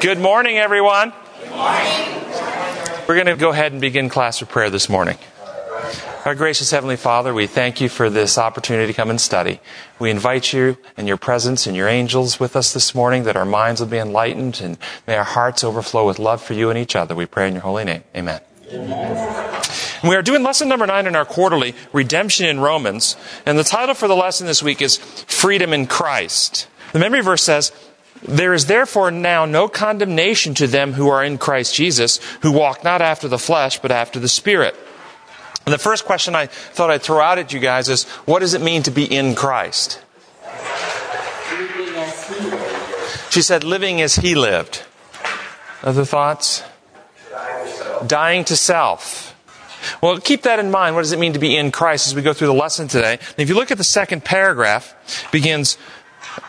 Good morning, everyone. Good morning. We're going to go ahead and begin class of prayer this morning. Our gracious Heavenly Father, we thank you for this opportunity to come and study. We invite you and your presence and your angels with us this morning that our minds will be enlightened and may our hearts overflow with love for you and each other. We pray in your holy name. Amen. Amen. We are doing lesson number nine in our quarterly, Redemption in Romans. And the title for the lesson this week is Freedom in Christ. The memory verse says, there is therefore now no condemnation to them who are in Christ Jesus, who walk not after the flesh, but after the Spirit. And the first question I thought I'd throw out at you guys is what does it mean to be in Christ? She said, living as he lived. Other thoughts? Dying to self. Well, keep that in mind. What does it mean to be in Christ as we go through the lesson today? And if you look at the second paragraph, begins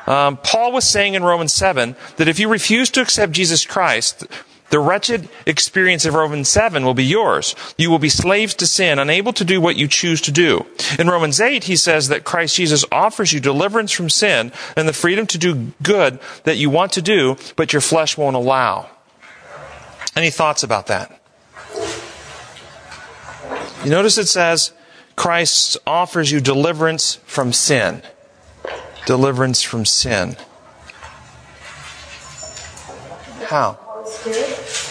um, Paul was saying in Romans 7 that if you refuse to accept Jesus Christ, the wretched experience of Romans 7 will be yours. You will be slaves to sin, unable to do what you choose to do. In Romans 8, he says that Christ Jesus offers you deliverance from sin and the freedom to do good that you want to do, but your flesh won't allow. Any thoughts about that? You notice it says Christ offers you deliverance from sin deliverance from sin. How?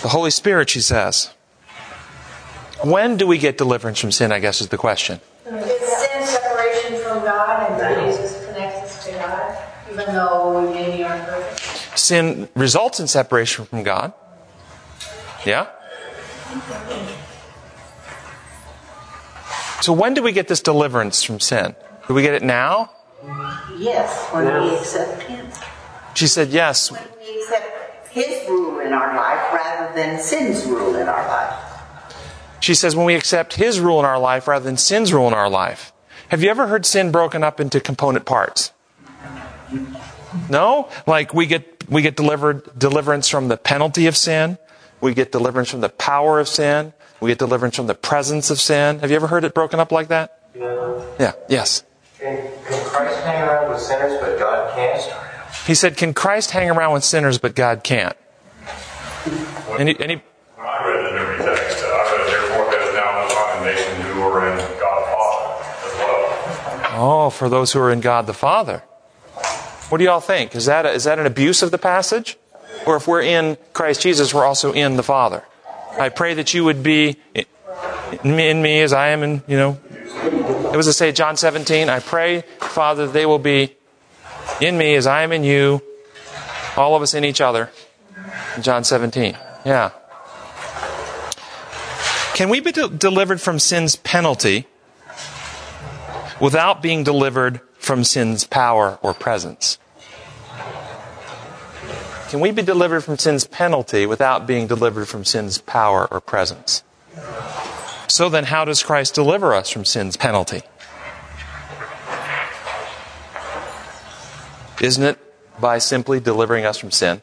The Holy Spirit, she says. When do we get deliverance from sin, I guess is the question. It's sin separation from God and Jesus connects us to God, even though we maybe aren't perfect. Sin results in separation from God. Yeah? So when do we get this deliverance from sin? Do we get it now? Yes, when we accept Him. She said yes. When we accept His rule in our life rather than sin's rule in our life. She says when we accept His rule in our life rather than sin's rule in our life. Have you ever heard sin broken up into component parts? No? Like we get, we get delivered, deliverance from the penalty of sin. We get deliverance from the power of sin. We get deliverance from the presence of sin. Have you ever heard it broken up like that? Yeah. Yeah. Yes. Can, can Christ hang around with sinners, but God can't? He said, Can Christ hang around with sinners, but God can't? Any, any, I read the New Text. I read, therefore, there is now no condemnation who are in God the Father as well. oh, for those who are in God the Father. What do y'all think? Is that, a, is that an abuse of the passage? Or if we're in Christ Jesus, we're also in the Father? I pray that you would be in me as I am in, you know, it was to say, John 17, I pray, Father, they will be in me as I am in you, all of us in each other. John 17. Yeah. Can we be de- delivered from sin's penalty without being delivered from sin's power or presence? Can we be delivered from sin's penalty without being delivered from sin's power or presence? So then, how does Christ deliver us from sin's penalty? Isn't it by simply delivering us from sin?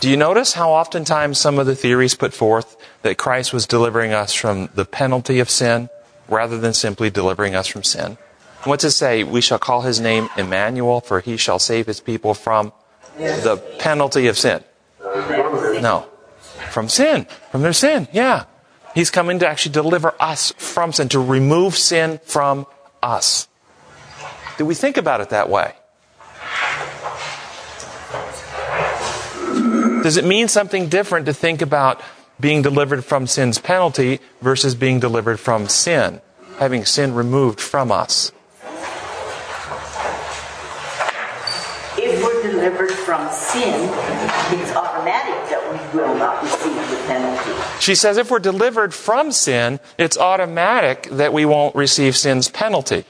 Do you notice how oftentimes some of the theories put forth that Christ was delivering us from the penalty of sin rather than simply delivering us from sin? What's it say? We shall call his name Emmanuel, for he shall save his people from the penalty of sin. No. From sin. From their sin. Yeah. He's coming to actually deliver us from sin, to remove sin from us. Do we think about it that way? Does it mean something different to think about being delivered from sin's penalty versus being delivered from sin, having sin removed from us? If we're delivered from sin, it's automatic that we will not penalty. She says if we're delivered from sin, it's automatic that we won't receive sin's penalty.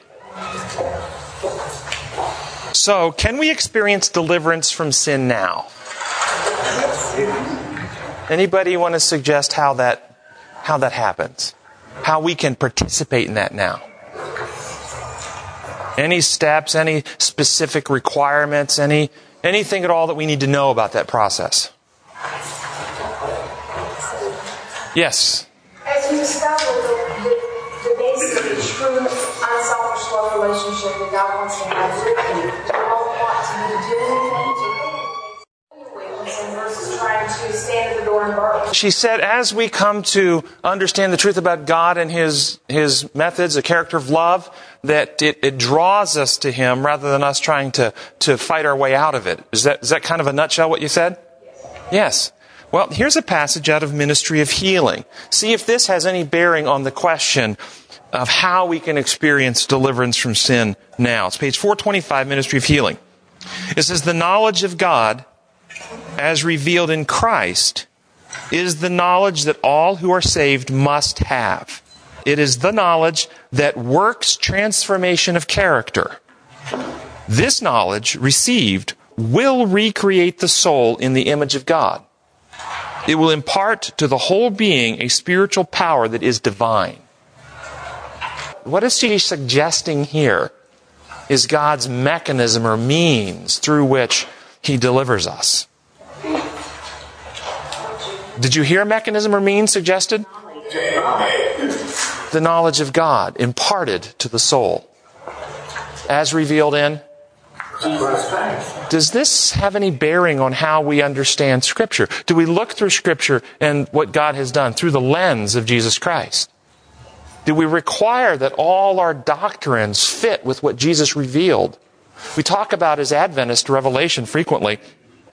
So, can we experience deliverance from sin now? Anybody want to suggest how that how that happens? How we can participate in that now? Any steps, any specific requirements, any anything at all that we need to know about that process? Yes. As you discover the, the, the basic, true, unselfish love relationship that God wants to have with you, you won't want to do anything to stand at the door and bark. She said, as we come to understand the truth about God and His, His methods, the character of love, that it, it draws us to Him rather than us trying to, to fight our way out of it. Is that, is that kind of a nutshell what you said? Yes. Well, here's a passage out of Ministry of Healing. See if this has any bearing on the question of how we can experience deliverance from sin now. It's page 425, Ministry of Healing. It says, The knowledge of God as revealed in Christ is the knowledge that all who are saved must have. It is the knowledge that works transformation of character. This knowledge received will recreate the soul in the image of God. It will impart to the whole being a spiritual power that is divine. What is she suggesting here is God's mechanism or means through which he delivers us. Did you hear mechanism or means suggested? The knowledge of God imparted to the soul. As revealed in? Does this have any bearing on how we understand Scripture? Do we look through Scripture and what God has done through the lens of Jesus Christ? Do we require that all our doctrines fit with what Jesus revealed? We talk about as Adventist revelation frequently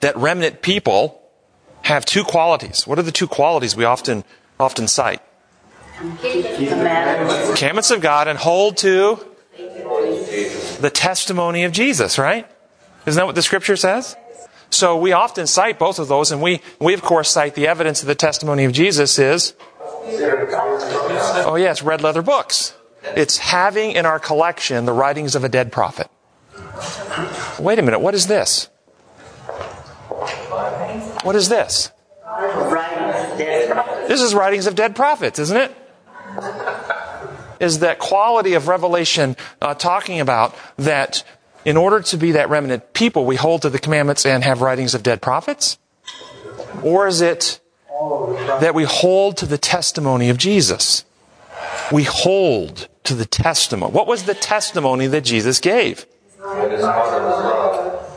that remnant people have two qualities. What are the two qualities we often often cite? Commandments of God and hold to the testimony of Jesus, right? Isn't that what the scripture says? So we often cite both of those, and we, we of course cite the evidence of the testimony of Jesus is, oh yes, red leather books. It's having in our collection the writings of a dead prophet. Wait a minute, what is this? What is this? This is writings of dead prophets, isn't it? Is that quality of revelation uh, talking about that in order to be that remnant people, we hold to the commandments and have writings of dead prophets? Or is it that we hold to the testimony of Jesus? We hold to the testimony. What was the testimony that Jesus gave?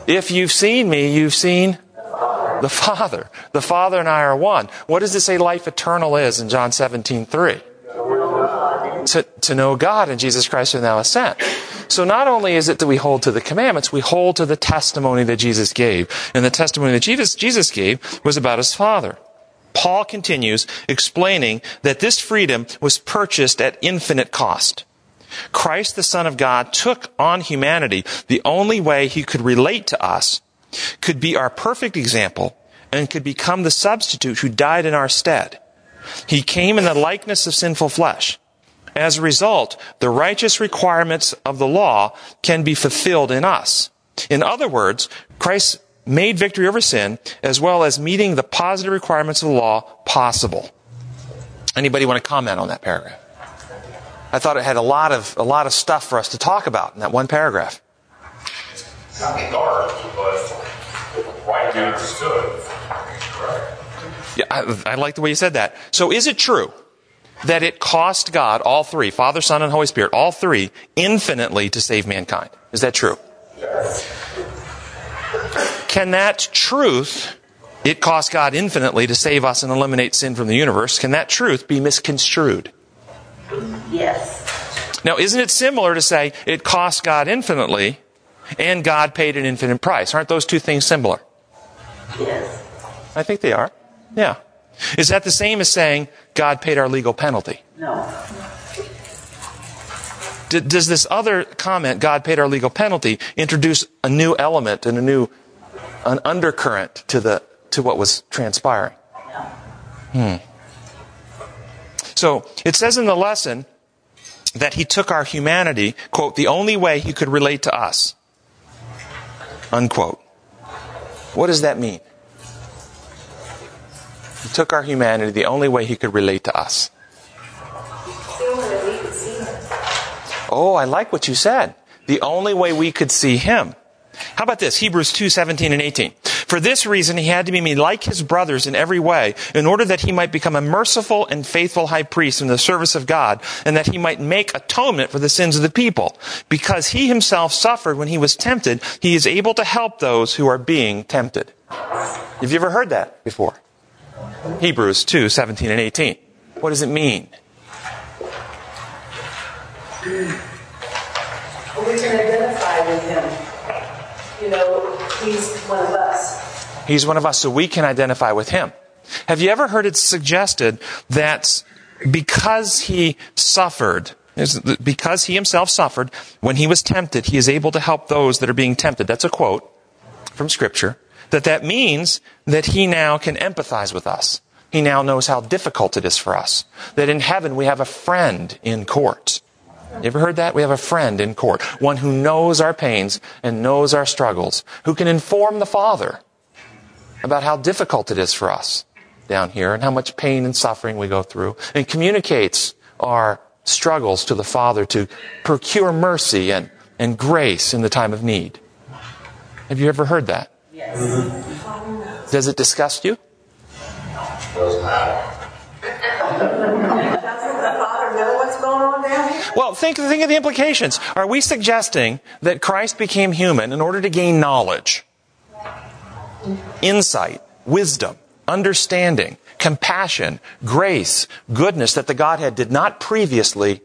If you've seen me, you've seen the Father. The Father and I are one. What does it say life eternal is in John 17, 3? To, to know God and Jesus Christ who now is sent. So not only is it that we hold to the commandments, we hold to the testimony that Jesus gave. And the testimony that Jesus, Jesus gave was about his Father. Paul continues explaining that this freedom was purchased at infinite cost. Christ, the Son of God, took on humanity the only way he could relate to us, could be our perfect example, and could become the substitute who died in our stead. He came in the likeness of sinful flesh. As a result, the righteous requirements of the law can be fulfilled in us. In other words, Christ made victory over sin as well as meeting the positive requirements of the law possible. Anybody want to comment on that paragraph? I thought it had a lot of a lot of stuff for us to talk about in that one paragraph. Not dark, but rightly understood. Yeah, I, I like the way you said that. So is it true that it cost God, all three, Father, Son, and Holy Spirit, all three, infinitely to save mankind? Is that true? Can that truth, it cost God infinitely to save us and eliminate sin from the universe, can that truth be misconstrued? Yes. Now, isn't it similar to say it cost God infinitely and God paid an infinite price? Aren't those two things similar? Yes. I think they are. Yeah. Is that the same as saying God paid our legal penalty? No. D- does this other comment, God paid our legal penalty, introduce a new element and a new an undercurrent to the to what was transpiring? No. Hmm. So it says in the lesson that he took our humanity, quote, the only way he could relate to us. Unquote. What does that mean? He took our humanity the only way he could relate to us. Oh, I like what you said. The only way we could see him. How about this? Hebrews 2, 17 and 18. For this reason, he had to be made like his brothers in every way, in order that he might become a merciful and faithful high priest in the service of God, and that he might make atonement for the sins of the people. Because he himself suffered when he was tempted, he is able to help those who are being tempted. Have you ever heard that before? Hebrews 2, 17 and 18. What does it mean? We can identify with him. You know, he's one of us. He's one of us, so we can identify with him. Have you ever heard it suggested that because he suffered, because he himself suffered, when he was tempted, he is able to help those that are being tempted? That's a quote from Scripture. That that means that he now can empathize with us. He now knows how difficult it is for us. That in heaven we have a friend in court. You ever heard that? We have a friend in court. One who knows our pains and knows our struggles. Who can inform the Father about how difficult it is for us down here and how much pain and suffering we go through. And communicates our struggles to the Father to procure mercy and, and grace in the time of need. Have you ever heard that? Yes. Mm-hmm. Does it disgust you? Well, think, think of the implications. Are we suggesting that Christ became human in order to gain knowledge, insight, wisdom, understanding, compassion, grace, goodness that the Godhead did not previously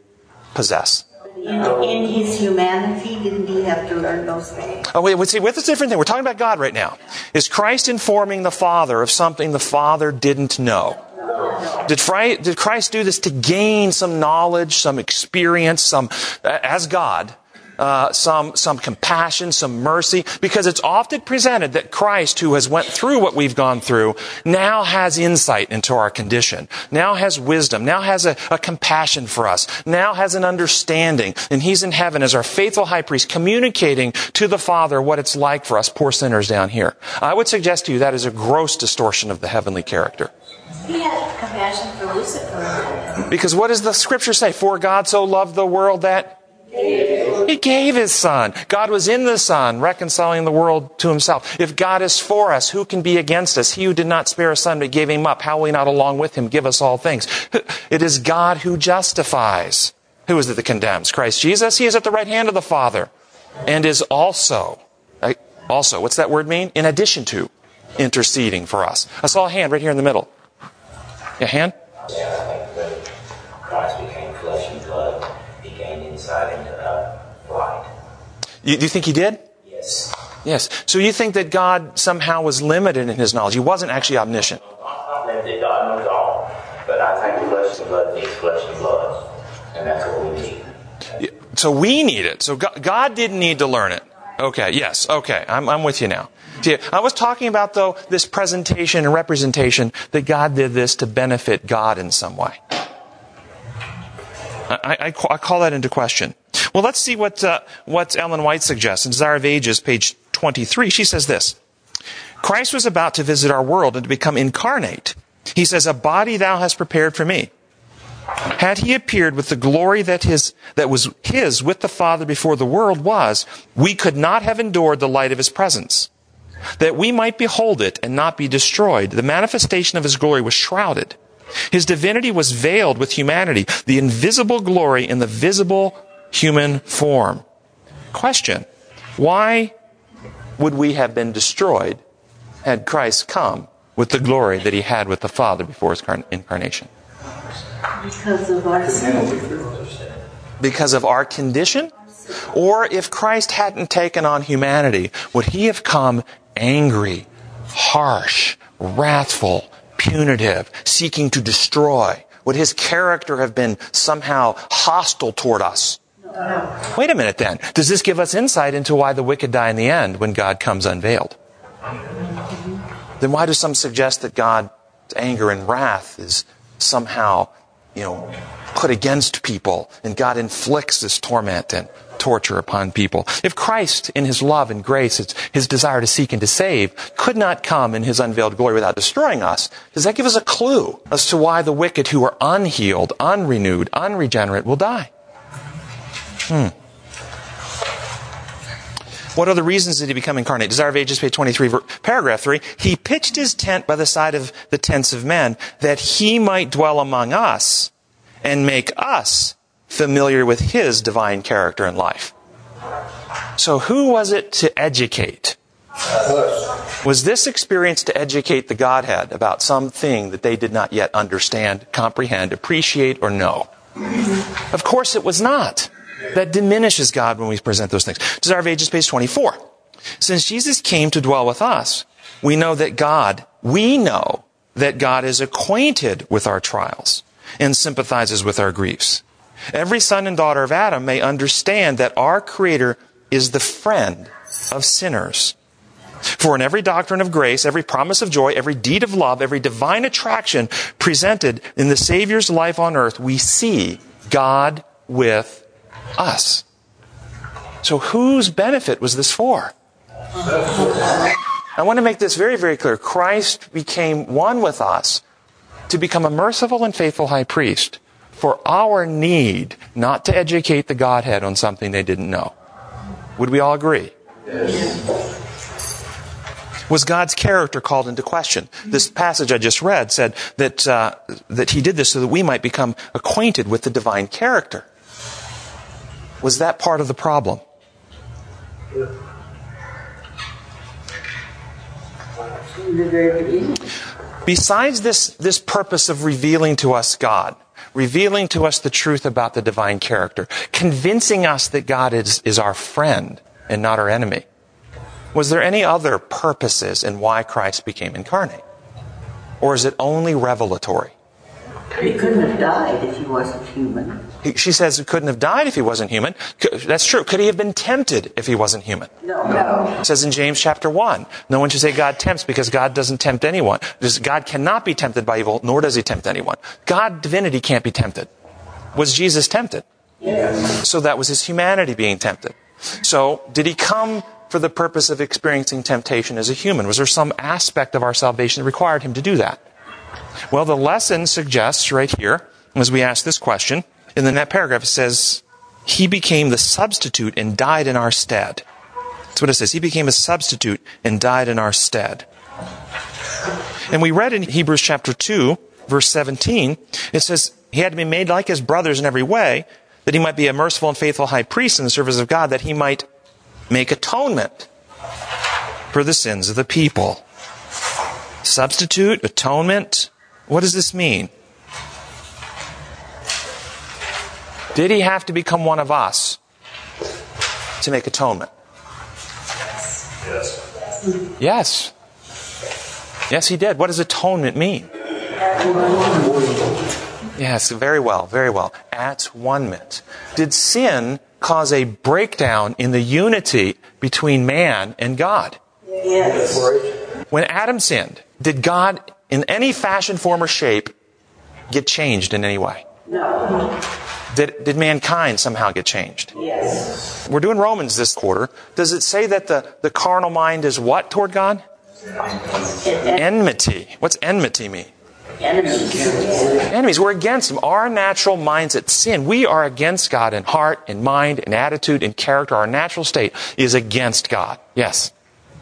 possess? In, his humanity, didn't he have to learn those things? Oh, wait, see, with a different thing. We're talking about God right now. Is Christ informing the Father of something the Father didn't know? Did, did Christ do this to gain some knowledge, some experience, some, uh, as God, uh, some, some compassion, some mercy, because it's often presented that Christ, who has went through what we've gone through, now has insight into our condition, now has wisdom, now has a, a compassion for us, now has an understanding, and He's in heaven as our faithful high priest, communicating to the Father what it's like for us poor sinners down here. I would suggest to you that is a gross distortion of the heavenly character. He had compassion for Lucifer. Because what does the scripture say? For God so loved the world that he gave his son. God was in the son, reconciling the world to himself. If God is for us, who can be against us? He who did not spare his son but gave him up, how will he not along with him give us all things? It is God who justifies. Who is it that condemns? Christ Jesus? He is at the right hand of the Father and is also, also, what's that word mean? In addition to interceding for us. I saw a hand right here in the middle. A hand? You, do you think he did? Yes. Yes. So you think that God somehow was limited in his knowledge? He wasn't actually omniscient. Not limited. God knows all. But I think flesh and blood needs flesh and blood. And that's what we need. So we need it. So God didn't need to learn it. Okay, yes, okay, I'm, I'm with you now. See, I was talking about, though, this presentation and representation that God did this to benefit God in some way. I, I, I call that into question. Well, let's see what, uh, what Ellen White suggests in Desire of Ages, page 23. She says this Christ was about to visit our world and to become incarnate. He says, A body thou hast prepared for me. Had he appeared with the glory that his, that was his with the Father before the world was, we could not have endured the light of his presence. That we might behold it and not be destroyed, the manifestation of his glory was shrouded. His divinity was veiled with humanity, the invisible glory in the visible human form. Question. Why would we have been destroyed had Christ come with the glory that he had with the Father before his incarnation? Because of our sin. Because of our condition? Or if Christ hadn't taken on humanity, would he have come angry, harsh, wrathful, punitive, seeking to destroy? Would his character have been somehow hostile toward us? Oh. Wait a minute then. Does this give us insight into why the wicked die in the end when God comes unveiled? Then why do some suggest that God's anger and wrath is somehow, you know, put against people and God inflicts this torment and torture upon people. If Christ, in his love and grace, his desire to seek and to save, could not come in his unveiled glory without destroying us, does that give us a clue as to why the wicked who are unhealed, unrenewed, unregenerate will die? Hmm. What are the reasons did he become incarnate? Desire of Ages, page 23, paragraph 3. He pitched his tent by the side of the tents of men that he might dwell among us and make us familiar with his divine character and life. So who was it to educate? Was this experience to educate the Godhead about something that they did not yet understand, comprehend, appreciate, or know? Of course it was not. That diminishes God when we present those things. Desire of Ages, page 24. Since Jesus came to dwell with us, we know that God, we know that God is acquainted with our trials and sympathizes with our griefs. Every son and daughter of Adam may understand that our Creator is the friend of sinners. For in every doctrine of grace, every promise of joy, every deed of love, every divine attraction presented in the Savior's life on earth, we see God with us. So whose benefit was this for? I want to make this very, very clear. Christ became one with us to become a merciful and faithful high priest for our need not to educate the Godhead on something they didn't know. Would we all agree? Yes. Was God's character called into question? This passage I just read said that, uh, that he did this so that we might become acquainted with the divine character. Was that part of the problem? Besides this, this purpose of revealing to us God, revealing to us the truth about the divine character, convincing us that God is, is our friend and not our enemy, was there any other purposes in why Christ became incarnate? Or is it only revelatory? He couldn't have died if he wasn't human. She says he couldn't have died if he wasn't human. That's true. Could he have been tempted if he wasn't human? No. no. It says in James chapter 1, no one should say God tempts because God doesn't tempt anyone. God cannot be tempted by evil, nor does he tempt anyone. God, divinity, can't be tempted. Was Jesus tempted? Yes. So that was his humanity being tempted. So did he come for the purpose of experiencing temptation as a human? Was there some aspect of our salvation that required him to do that? Well, the lesson suggests right here, as we ask this question, in the net paragraph, it says, He became the substitute and died in our stead. That's what it says. He became a substitute and died in our stead. And we read in Hebrews chapter 2, verse 17, it says, He had to be made like His brothers in every way, that He might be a merciful and faithful high priest in the service of God, that He might make atonement for the sins of the people. Substitute, atonement. What does this mean? Did he have to become one of us to make atonement? Yes. Yes. Yes, he did. What does atonement mean? Yes, very well, very well. At one minute. Did sin cause a breakdown in the unity between man and God? Yes. When Adam sinned, did God, in any fashion, form, or shape, get changed in any way? No. Did, did mankind somehow get changed? Yes. We're doing Romans this quarter. Does it say that the, the carnal mind is what toward God? Enmity. What's enmity mean? Enemies. Enemies. We're against Him. Our natural minds at sin. We are against God in heart, in mind, in attitude, in character. Our natural state is against God. Yes.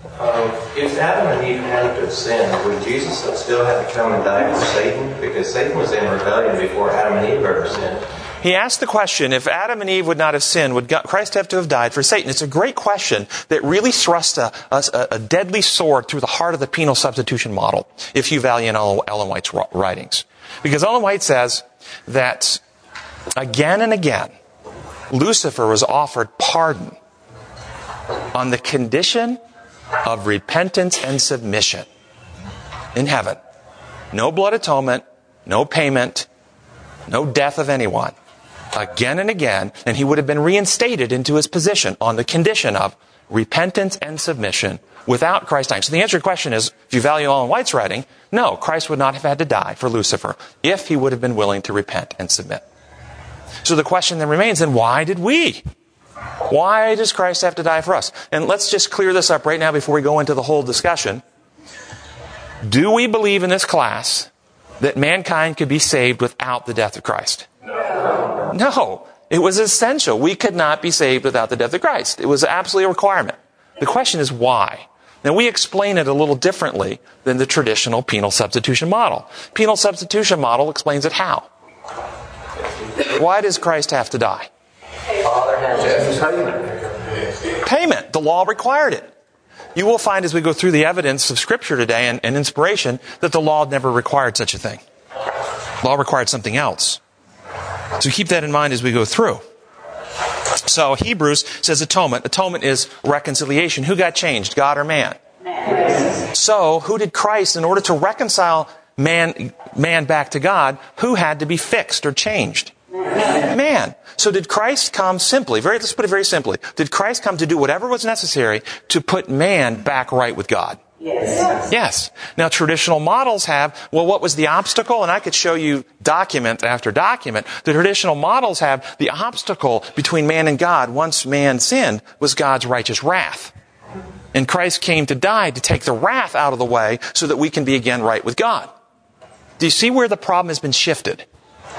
Um, if Adam and Eve hadn't have sinned, would Jesus still have to come and die for Satan? Because Satan was in rebellion before Adam and Eve ever sinned. He asked the question, if Adam and Eve would not have sinned, would God, Christ have to have died for Satan? It's a great question that really thrusts a, a, a, deadly sword through the heart of the penal substitution model, if you value Ellen White's writings. Because Ellen White says that again and again, Lucifer was offered pardon on the condition of repentance and submission in heaven. No blood atonement, no payment, no death of anyone again and again, and he would have been reinstated into his position on the condition of repentance and submission without Christ dying. So the answer to your question is, if you value Ellen White's writing, no, Christ would not have had to die for Lucifer if he would have been willing to repent and submit. So the question then remains, then why did we? Why does Christ have to die for us? And let's just clear this up right now before we go into the whole discussion. Do we believe in this class that mankind could be saved without the death of Christ? No. No. It was essential. We could not be saved without the death of Christ. It was absolutely a requirement. The question is why? Now we explain it a little differently than the traditional penal substitution model. Penal substitution model explains it how. Why does Christ have to die? Payment. The law required it. you will find as we go through the evidence of Scripture today and, and inspiration that the law never required such a thing. The law required something else. So keep that in mind as we go through. So Hebrews says atonement. Atonement is reconciliation. Who got changed, God or man? man? So who did Christ, in order to reconcile man, man back to God, who had to be fixed or changed? Man. man. So did Christ come simply, very, let's put it very simply, did Christ come to do whatever was necessary to put man back right with God? Yes. Yes. Now traditional models have, well, what was the obstacle? And I could show you document after document. The traditional models have the obstacle between man and God once man sinned was God's righteous wrath. And Christ came to die to take the wrath out of the way so that we can be again right with God. Do you see where the problem has been shifted?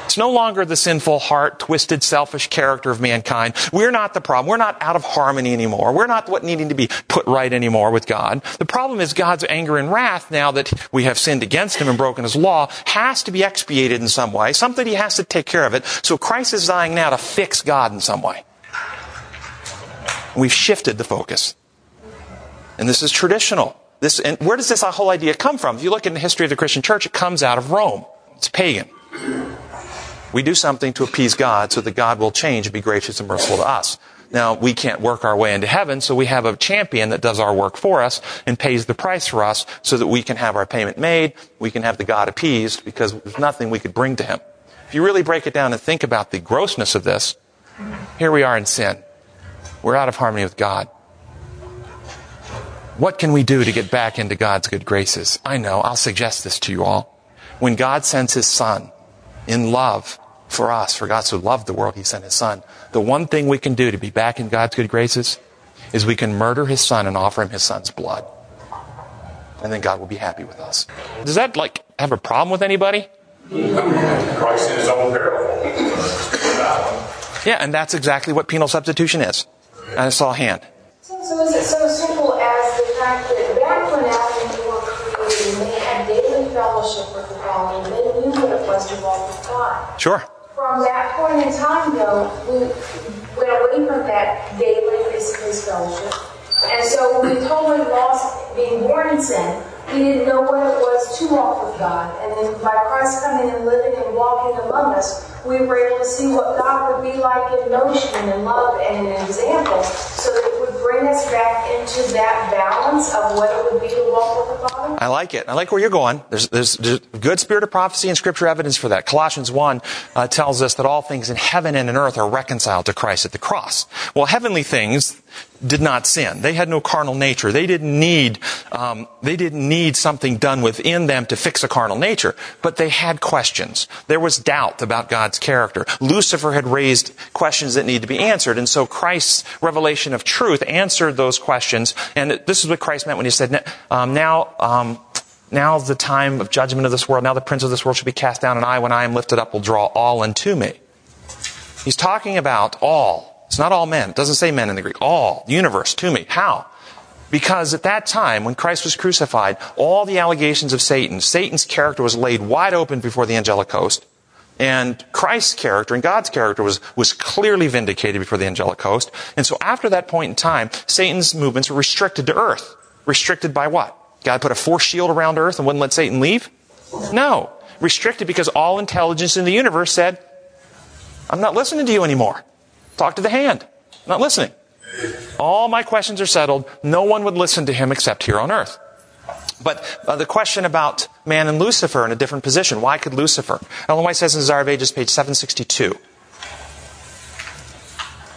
It's no longer the sinful heart, twisted, selfish character of mankind. We're not the problem. We're not out of harmony anymore. We're not what needing to be put right anymore with God. The problem is God's anger and wrath now that we have sinned against Him and broken His law has to be expiated in some way. Something He has to take care of it. So Christ is dying now to fix God in some way. We've shifted the focus. And this is traditional. This, and where does this whole idea come from? If you look in the history of the Christian church, it comes out of Rome. It's pagan. We do something to appease God so that God will change and be gracious and merciful to us. Now, we can't work our way into heaven, so we have a champion that does our work for us and pays the price for us so that we can have our payment made, we can have the God appeased because there's nothing we could bring to him. If you really break it down and think about the grossness of this, here we are in sin. We're out of harmony with God. What can we do to get back into God's good graces? I know, I'll suggest this to you all. When God sends His Son, in love for us, for God so loved the world, He sent His Son. The one thing we can do to be back in God's good graces is we can murder His Son and offer Him His Son's blood. And then God will be happy with us. Does that, like, have a problem with anybody? Christ in His own peril. Yeah, and that's exactly what penal substitution is. I saw a hand. So, so is it so simple as the fact that back when Adam and Eve were created they had daily fellowship with the Father, they knew what it was to with God. Sure. From that point in time, though, we went away from that daily face-to-face fellowship. And so we totally lost being born in sin. We didn't know what it was to walk with God. And then by Christ coming and living and walking among us, we were able to see what God would be like in motion and love and in example so that it would bring us back into that balance of what it would be to walk with the Father. I like it. I like where you're going. There's, there's, there's good spirit of prophecy and scripture evidence for that. Colossians 1 uh, tells us that all things in heaven and in earth are reconciled to Christ at the cross. Well, heavenly things did not sin. They had no carnal nature. They didn't need, um, they didn't need something done within them to fix a carnal nature. But they had questions. There was doubt about God's character. Lucifer had raised questions that need to be answered. And so Christ's revelation of truth answered those questions. And this is what Christ meant when he said, um, now, um, Now's the time of judgment of this world. Now the prince of this world shall be cast down, and I, when I am lifted up, will draw all unto me. He's talking about all. It's not all men. It doesn't say men in the Greek. All. Universe to me. How? Because at that time, when Christ was crucified, all the allegations of Satan, Satan's character was laid wide open before the angelic host. And Christ's character and God's character was, was clearly vindicated before the angelic host. And so after that point in time, Satan's movements were restricted to earth. Restricted by what? God put a force shield around earth and wouldn't let Satan leave? No. Restricted because all intelligence in the universe said, I'm not listening to you anymore. Talk to the hand. I'm not listening. All my questions are settled. No one would listen to him except here on earth. But uh, the question about man and Lucifer in a different position. Why could Lucifer? Ellen White says in Desire of Ages, page 762.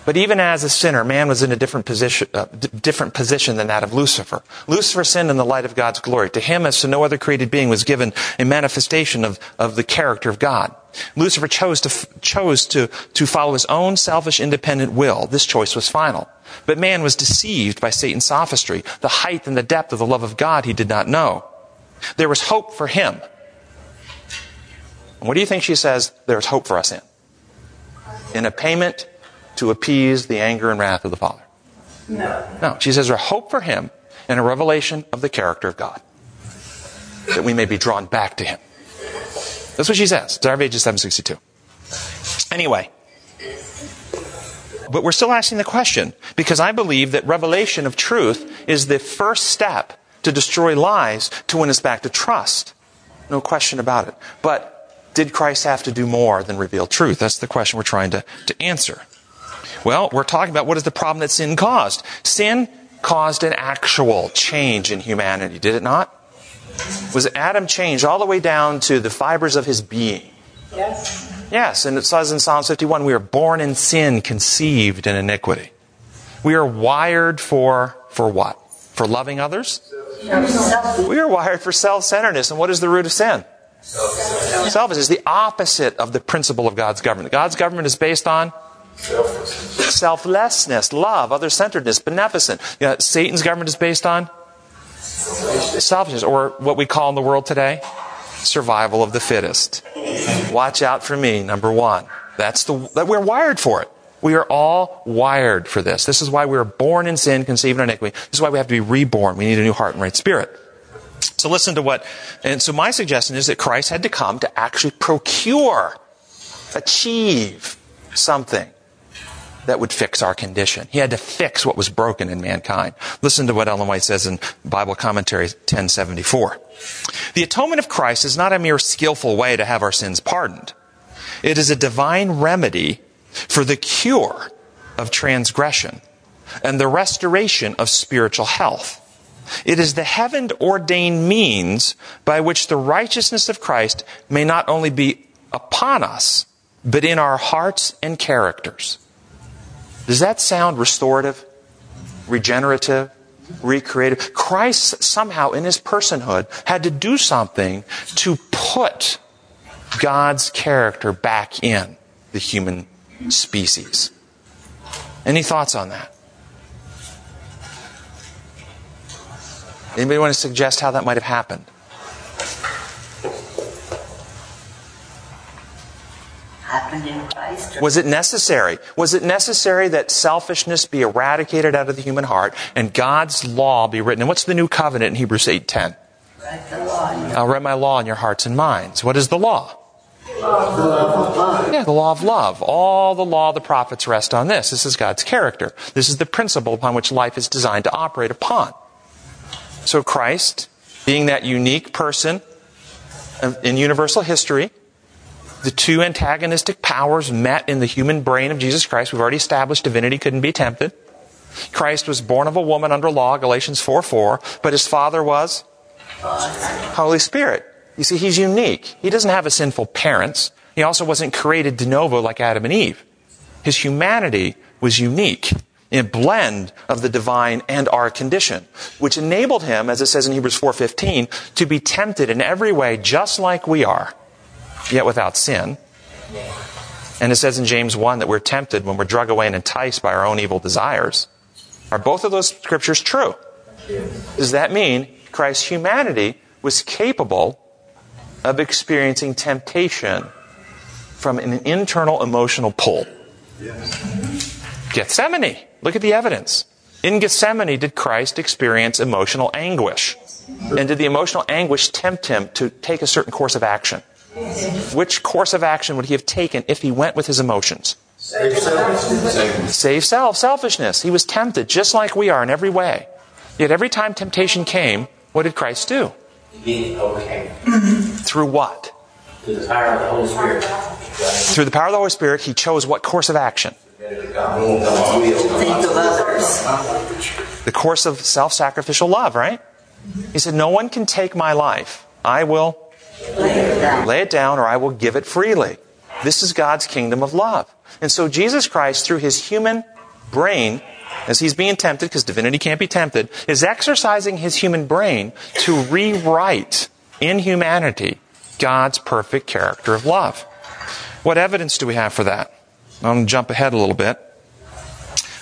But even as a sinner, man was in a different position, uh, d- different position than that of Lucifer. Lucifer sinned in the light of God's glory. To him, as to no other created being, was given a manifestation of, of the character of God. Lucifer chose to, chose to, to follow his own selfish, independent will. This choice was final. But man was deceived by Satan's sophistry. The height and the depth of the love of God he did not know. There was hope for him. And what do you think she says there is hope for us in? In a payment to appease the anger and wrath of the Father. No. No. She says there's hope for him in a revelation of the character of God. That we may be drawn back to him. That's what she says. Desire of 762. Anyway. but we're still asking the question because I believe that revelation of truth is the first step to destroy lies to win us back to trust. No question about it. But did Christ have to do more than reveal truth? That's the question we're trying to, to answer. Well, we're talking about what is the problem that sin caused. Sin caused an actual change in humanity, did it not? Was Adam changed all the way down to the fibers of his being? Yes. Yes, and it says in Psalm 51 we are born in sin, conceived in iniquity. We are wired for, for what? For loving others? We are wired for self centeredness. And what is the root of sin? Selfishness is the opposite of the principle of God's government. God's government is based on selflessness, love, other centeredness, beneficent. You know, Satan's government is based on selfishness, or what we call in the world today, survival of the fittest. Watch out for me, number one. That's the that we're wired for it. We are all wired for this. This is why we are born in sin, conceived in iniquity. This is why we have to be reborn. We need a new heart and right spirit. So listen to what, and so my suggestion is that Christ had to come to actually procure, achieve something that would fix our condition. He had to fix what was broken in mankind. Listen to what Ellen White says in Bible Commentary 1074. The atonement of Christ is not a mere skillful way to have our sins pardoned. It is a divine remedy for the cure of transgression and the restoration of spiritual health. It is the heaven ordained means by which the righteousness of Christ may not only be upon us, but in our hearts and characters. Does that sound restorative, regenerative, recreative? Christ somehow in his personhood had to do something to put God's character back in the human species. Any thoughts on that? Anybody want to suggest how that might have happened? Happened in Christ. Was it necessary? Was it necessary that selfishness be eradicated out of the human heart and God's law be written? And what's the new covenant in Hebrews 8:10? Write the law your I'll write my law in your hearts and minds. What is the law? love of love. Yeah, the law of love. All the law of the prophets rest on this. This is God's character. This is the principle upon which life is designed to operate upon. So Christ, being that unique person in universal history, the two antagonistic powers met in the human brain of Jesus Christ. We've already established divinity couldn't be tempted. Christ was born of a woman under law, Galatians 4 4, but his father was Holy Spirit. You see, he's unique. He doesn't have a sinful parents. He also wasn't created de novo like Adam and Eve. His humanity was unique in a blend of the divine and our condition, which enabled him, as it says in Hebrews 4:15, to be tempted in every way just like we are, yet without sin. And it says in James 1 that we're tempted when we're drug away and enticed by our own evil desires. Are both of those scriptures true? Does that mean Christ's humanity was capable of experiencing temptation from an internal emotional pull? Gethsemane. Look at the evidence. In Gethsemane, did Christ experience emotional anguish? And did the emotional anguish tempt him to take a certain course of action? Which course of action would he have taken if he went with his emotions? Save self, selfishness. He was tempted just like we are in every way. Yet every time temptation came, what did Christ do? He overcame Through what? through the power of the Holy Spirit. Through the power of the Holy Spirit, he chose what course of action? Think of others. The course of self sacrificial love, right? He said, No one can take my life. I will Lay it down. or I will give it freely. This is God's kingdom of love. And so Jesus Christ, through his human brain, as he's being tempted, because divinity can't be tempted, is exercising his human brain to rewrite in humanity God's perfect character of love. What evidence do we have for that? I'm going to jump ahead a little bit.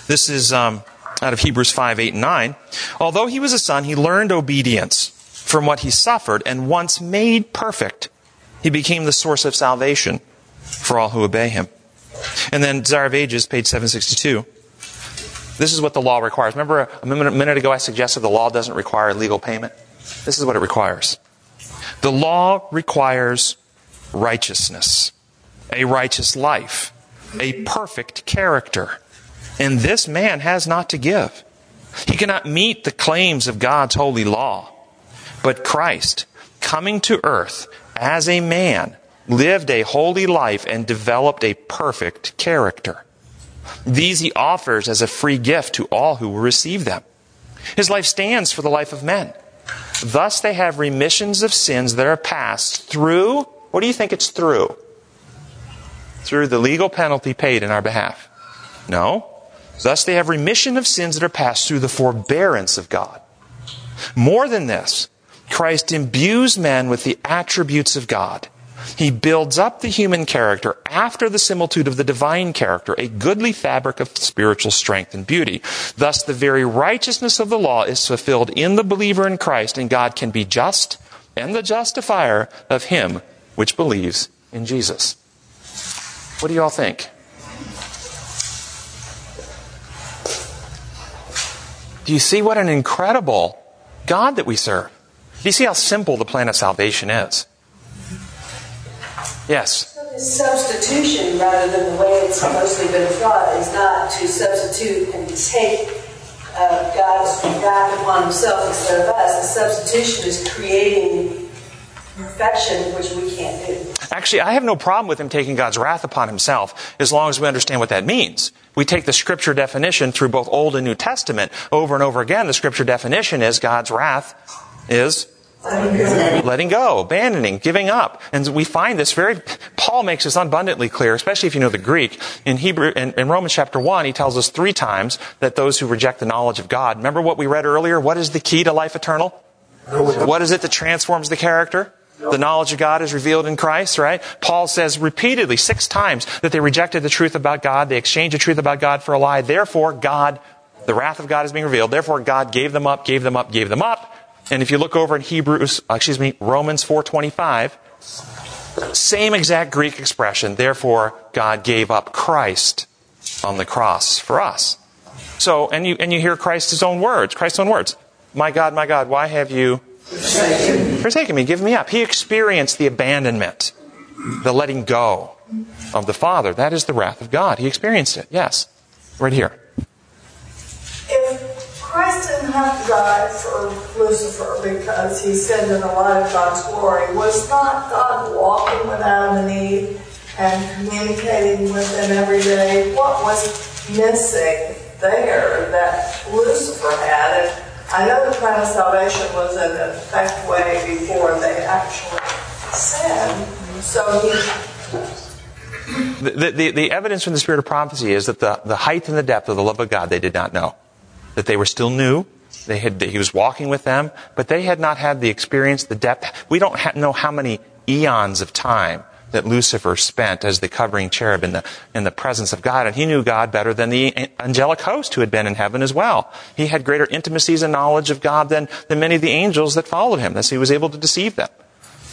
This is um, out of Hebrews 5, 8, and 9. Although he was a son, he learned obedience from what he suffered, and once made perfect, he became the source of salvation for all who obey him. And then Desire of Ages, page 762. This is what the law requires. Remember a minute, a minute ago I suggested the law doesn't require legal payment? This is what it requires. The law requires righteousness, a righteous life, a perfect character, and this man has not to give. He cannot meet the claims of God's holy law. But Christ, coming to earth as a man, lived a holy life and developed a perfect character. These he offers as a free gift to all who will receive them. His life stands for the life of men. Thus they have remissions of sins that are passed through, what do you think it's through? Through the legal penalty paid in our behalf. No. Thus they have remission of sins that are passed through the forbearance of God. More than this, Christ imbues man with the attributes of God. He builds up the human character after the similitude of the divine character, a goodly fabric of spiritual strength and beauty. Thus, the very righteousness of the law is fulfilled in the believer in Christ, and God can be just and the justifier of him which believes in Jesus. What do you all think? Do you see what an incredible God that we serve? Do you see how simple the plan of salvation is? Yes. So this substitution, rather than the way it's mostly been taught, is not to substitute and take uh, God's wrath upon Himself instead of us. The substitution is creating perfection, which we can't do. Actually, I have no problem with him taking God's wrath upon himself as long as we understand what that means. We take the scripture definition through both Old and New Testament over and over again. The scripture definition is God's wrath is letting go, abandoning, giving up. And we find this very, Paul makes this abundantly clear, especially if you know the Greek. In Hebrew, in, in, Romans chapter 1, he tells us three times that those who reject the knowledge of God, remember what we read earlier? What is the key to life eternal? What is it that transforms the character? The knowledge of God is revealed in Christ, right? Paul says repeatedly, six times, that they rejected the truth about God. They exchanged the truth about God for a lie. Therefore, God, the wrath of God is being revealed. Therefore, God gave them up, gave them up, gave them up. And if you look over in Hebrews, uh, excuse me, Romans 4:25, same exact Greek expression. Therefore, God gave up Christ on the cross for us. So, and you and you hear Christ's own words, Christ's own words. My God, my God, why have you forsaken, forsaken me? Give me up. He experienced the abandonment, the letting go of the Father. That is the wrath of God. He experienced it. Yes, right here. Christ didn't have to die for Lucifer because he sinned in the light of God's glory. Was not God walking with Adam and Eve and communicating with them every day? What was missing there that Lucifer had? And I know the plan of salvation was in effect way before they actually sinned. So he the, the, the, evidence from the spirit of prophecy is that the, the height and the depth of the love of God they did not know that they were still new. They had, he was walking with them, but they had not had the experience, the depth. We don't ha- know how many eons of time that Lucifer spent as the covering cherub in the, in the presence of God. And he knew God better than the angelic host who had been in heaven as well. He had greater intimacies and knowledge of God than, than many of the angels that followed him, as he was able to deceive them.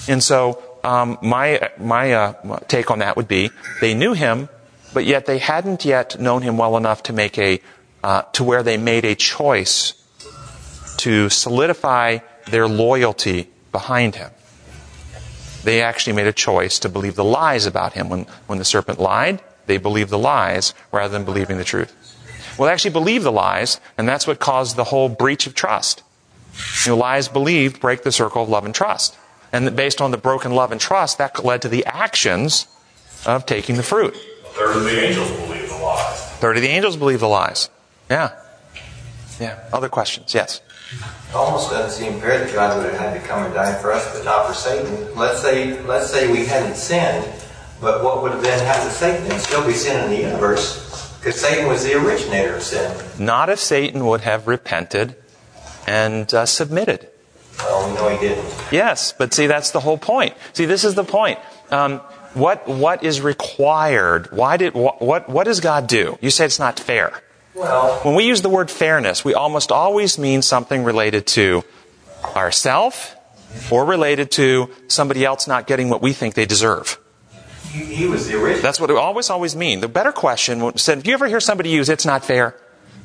And so, um, my, my uh, take on that would be they knew him, but yet they hadn't yet known him well enough to make a uh, to where they made a choice to solidify their loyalty behind him. They actually made a choice to believe the lies about him. When, when the serpent lied, they believed the lies rather than believing the truth. Well, they actually believed the lies, and that's what caused the whole breach of trust. You know, lies believed break the circle of love and trust. And based on the broken love and trust, that led to the actions of taking the fruit. A third of the angels believe the lies. A third of the angels believe the lies. Yeah. Yeah. Other questions? Yes. It almost doesn't seem fair that God would have had to come and die for us, but not for Satan. Let's say, let's say we hadn't sinned, but what would have then happened to Satan? There'd still be sin in the universe, because Satan was the originator of sin. Not if Satan would have repented and uh, submitted. Well, we know he didn't. Yes, but see, that's the whole point. See, this is the point. Um, what what is required? Why did what, what what does God do? You say it's not fair. Well, when we use the word fairness, we almost always mean something related to ourself or related to somebody else not getting what we think they deserve. He, he was the original. That's what we always, always mean. The better question said, if you ever hear somebody use it's not fair,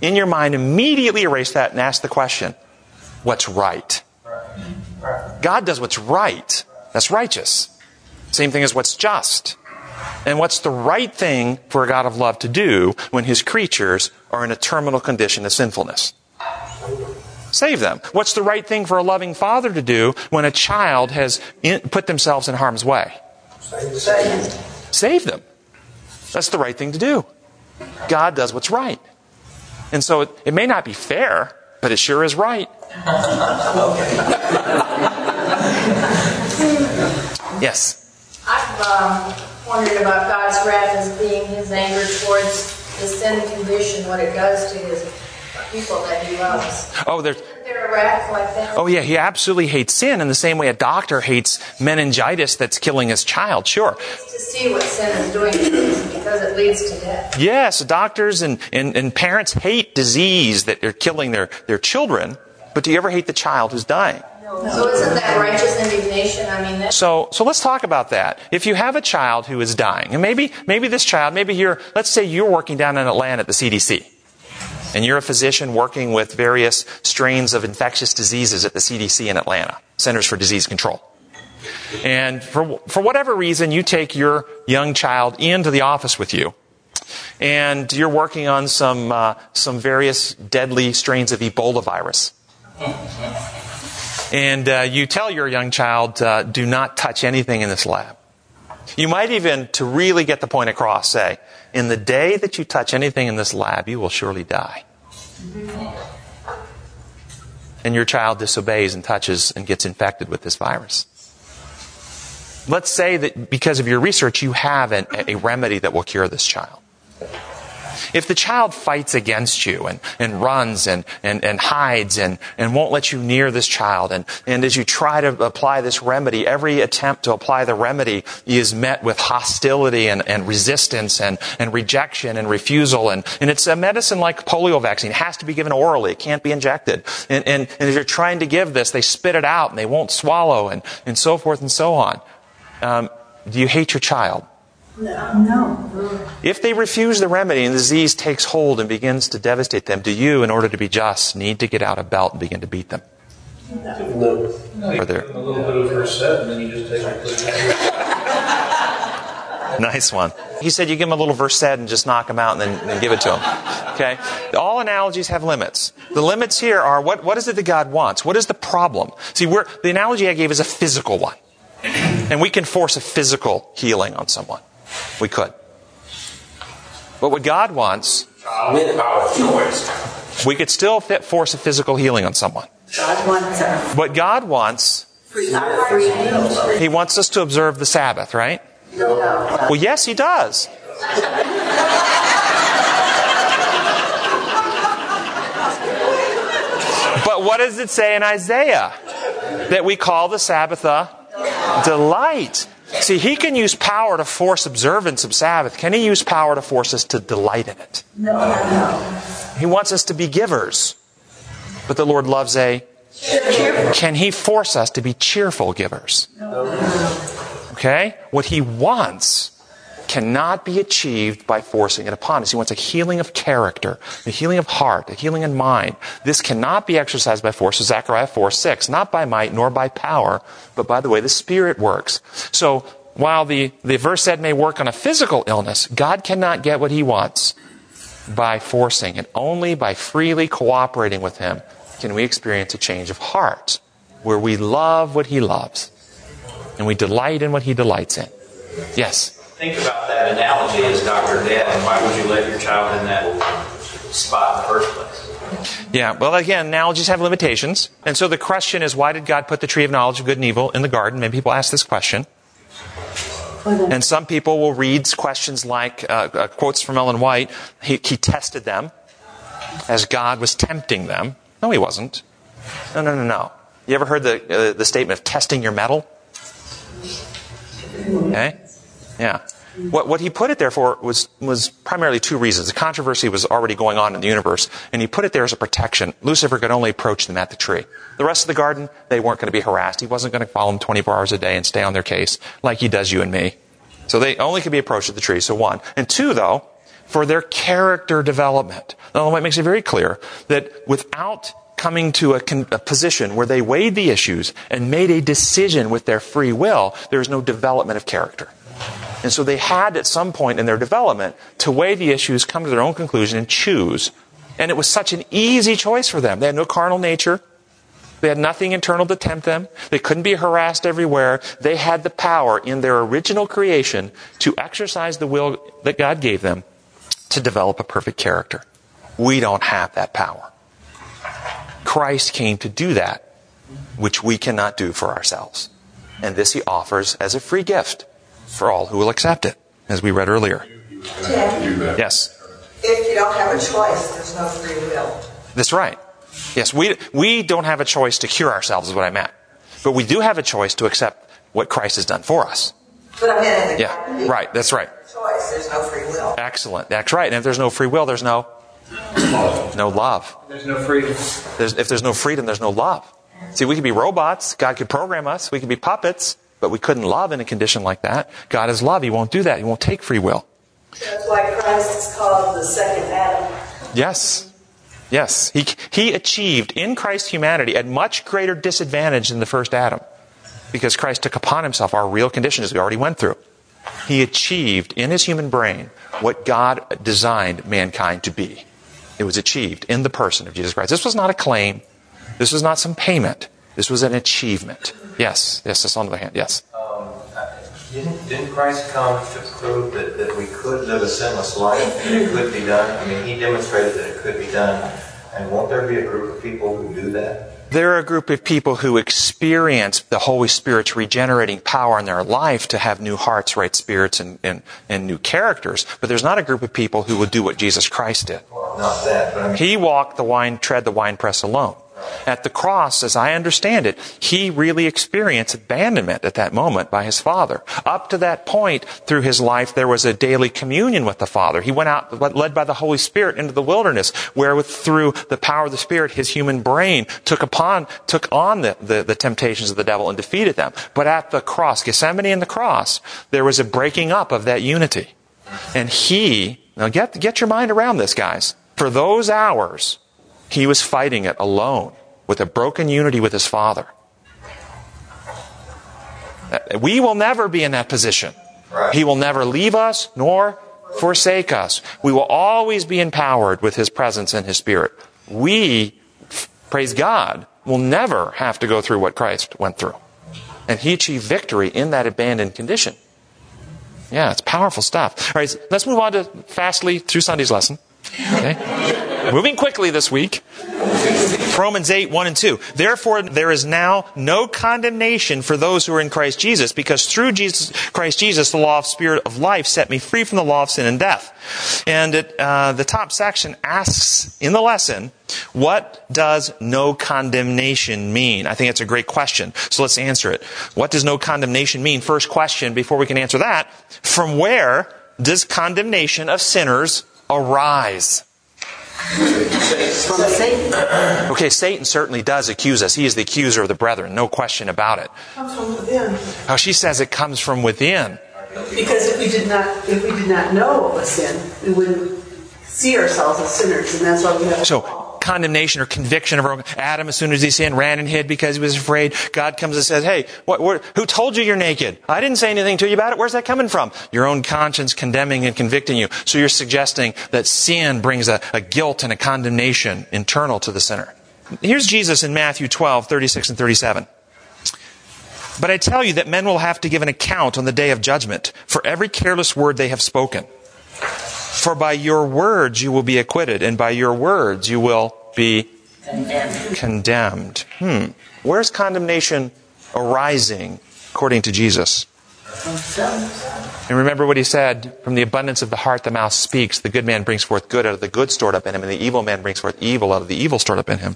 in your mind, immediately erase that and ask the question, what's right? God does what's right. That's righteous. Same thing as what's just. And what's the right thing for a God of love to do when his creatures are in a terminal condition of sinfulness? Save them. What's the right thing for a loving father to do when a child has in, put themselves in harm's way? Save. Save them. That's the right thing to do. God does what's right. And so it, it may not be fair, but it sure is right. yes. I've um, wondered about God's wrath as being his anger towards the sin condition, what it does to his people that he loves. Oh, there's. There a wrath like that? Oh, yeah, he absolutely hates sin in the same way a doctor hates meningitis that's killing his child. Sure. To see what sin is doing because it leads to death. Yes, doctors and, and, and parents hate disease that are killing their, their children, but do you ever hate the child who's dying? So isn't that righteous indignation? I mean, So, so let's talk about that. If you have a child who is dying, and maybe, maybe this child, maybe you're, let's say you're working down in Atlanta at the CDC, and you're a physician working with various strains of infectious diseases at the CDC in Atlanta, Centers for Disease Control. And for, for whatever reason, you take your young child into the office with you, and you're working on some, uh, some various deadly strains of Ebola virus. And uh, you tell your young child, uh, do not touch anything in this lab. You might even, to really get the point across, say, in the day that you touch anything in this lab, you will surely die. And your child disobeys and touches and gets infected with this virus. Let's say that because of your research, you have an, a remedy that will cure this child. If the child fights against you and, and runs and, and, and hides and, and won't let you near this child, and, and as you try to apply this remedy, every attempt to apply the remedy is met with hostility and, and resistance and, and rejection and refusal. And, and it's a medicine like polio vaccine. It has to be given orally. It can't be injected. And, and, and if you're trying to give this, they spit it out and they won't swallow and, and so forth and so on. Um, do you hate your child? No. If they refuse the remedy and the disease takes hold and begins to devastate them, do you, in order to be just, need to get out a belt and begin to beat them? No. Are there? A little bit of verse 7, and then you just take it. Nice one. He said you give him a little verse and just knock him out and then, then give it to him. Okay? All analogies have limits. The limits here are what, what is it that God wants? What is the problem? See, we're, the analogy I gave is a physical one. And we can force a physical healing on someone. We could. But what God wants, With our choice. we could still fit, force a physical healing on someone. God wants our What God wants, free, our free will. He wants us to observe the Sabbath, right? Well, yes, He does. But what does it say in Isaiah? That we call the Sabbath a delight. See, he can use power to force observance of Sabbath. Can he use power to force us to delight in it? No, no. He wants us to be givers. But the Lord loves a. Can he force us to be cheerful givers? No. Okay? What he wants cannot be achieved by forcing it upon us. He wants a healing of character, a healing of heart, a healing in mind. This cannot be exercised by force. So Zechariah 4 6, not by might nor by power, but by the way the Spirit works. So while the, the verse said may work on a physical illness, God cannot get what he wants by forcing it. Only by freely cooperating with him can we experience a change of heart where we love what he loves and we delight in what he delights in. Yes? Think about that analogy as Dr. Dad, and why would you let your child in that spot in the first place? Yeah, well, again, analogies have limitations. And so the question is, why did God put the tree of knowledge of good and evil in the garden? Many people ask this question. And some people will read questions like uh, uh, quotes from Ellen White. He, he tested them as God was tempting them. No, he wasn't. No, no, no, no. You ever heard the, uh, the statement of testing your mettle? Okay? Yeah. What, what he put it there for was, was primarily two reasons. The controversy was already going on in the universe, and he put it there as a protection. Lucifer could only approach them at the tree. The rest of the garden, they weren't going to be harassed. He wasn't going to follow them 24 hours a day and stay on their case like he does you and me. So they only could be approached at the tree. So one. And two, though, for their character development. Now, it makes it very clear that without coming to a, con- a, position where they weighed the issues and made a decision with their free will, there is no development of character. And so they had at some point in their development to weigh the issues, come to their own conclusion, and choose. And it was such an easy choice for them. They had no carnal nature. They had nothing internal to tempt them. They couldn't be harassed everywhere. They had the power in their original creation to exercise the will that God gave them to develop a perfect character. We don't have that power. Christ came to do that, which we cannot do for ourselves. And this he offers as a free gift for all who will accept it, as we read earlier. Tim, Yes, if you don't have a choice, there's no free will. that's right. Yes, we, we don't have a choice to cure ourselves, is what I meant. But we do have a choice to accept what Christ has done for us. But I mean, in the Yeah, right, that's right. choice, there's no free will. Excellent. That's right. And if there's no free will, there's no no love. There's no freedom. There's, if there's no freedom, there's no love. See, we could be robots. God could program us. We could be puppets, but we couldn't love in a condition like that. God is love. He won't do that. He won't take free will. That's why Christ is called the second Adam. Yes. Yes. He, he achieved in Christ humanity at much greater disadvantage than the first Adam because Christ took upon himself our real condition as we already went through. He achieved in his human brain what God designed mankind to be. It was achieved in the person of Jesus Christ. This was not a claim. This was not some payment. This was an achievement. Yes. Yes. That's on the other hand. Yes. Um, didn't, didn't Christ come to prove that, that we could live a sinless life and it could be done? I mean, he demonstrated that it could be done. And won't there be a group of people who do that? There are a group of people who experience the Holy Spirit's regenerating power in their life to have new hearts, right spirits, and, and, and new characters. But there's not a group of people who would do what Jesus Christ did. Well, not that, I mean, He walked the wine, tread the winepress alone. At the cross, as I understand it, he really experienced abandonment at that moment by his Father. Up to that point through his life, there was a daily communion with the Father. He went out, led by the Holy Spirit, into the wilderness, where through the power of the Spirit, his human brain took upon, took on the, the, the temptations of the devil and defeated them. But at the cross, Gethsemane and the cross, there was a breaking up of that unity. And he, now get, get your mind around this, guys. For those hours, he was fighting it alone with a broken unity with his Father. We will never be in that position. He will never leave us nor forsake us. We will always be empowered with his presence and his spirit. We, praise God, will never have to go through what Christ went through. And he achieved victory in that abandoned condition. Yeah, it's powerful stuff. All right, let's move on to fastly through Sunday's lesson. Okay? Moving quickly this week. Romans 8, 1 and 2. Therefore, there is now no condemnation for those who are in Christ Jesus, because through Jesus, Christ Jesus, the law of spirit of life set me free from the law of sin and death. And it, uh, the top section asks in the lesson, what does no condemnation mean? I think it's a great question. So let's answer it. What does no condemnation mean? First question, before we can answer that, from where does condemnation of sinners arise? From Satan. Okay, Satan certainly does accuse us. He is the accuser of the brethren, no question about it. Comes from within. Oh, she says it comes from within. Because if we did not, if we did not know what was sin, we wouldn't see ourselves as sinners, and that's why we have. So, condemnation or conviction of our- Adam, as soon as he sinned, ran and hid because he was afraid. God comes and says, Hey, what, what, who told you you're naked? I didn't say anything to you about it. Where's that coming from? Your own conscience condemning and convicting you. So you're suggesting that sin brings a, a guilt and a condemnation internal to the sinner. Here's Jesus in Matthew 12, 36 and 37. But I tell you that men will have to give an account on the day of judgment for every careless word they have spoken. For by your words you will be acquitted, and by your words you will be condemned. Hmm. Where's condemnation arising according to Jesus? And remember what he said from the abundance of the heart the mouth speaks. The good man brings forth good out of the good stored up in him, and the evil man brings forth evil out of the evil stored up in him.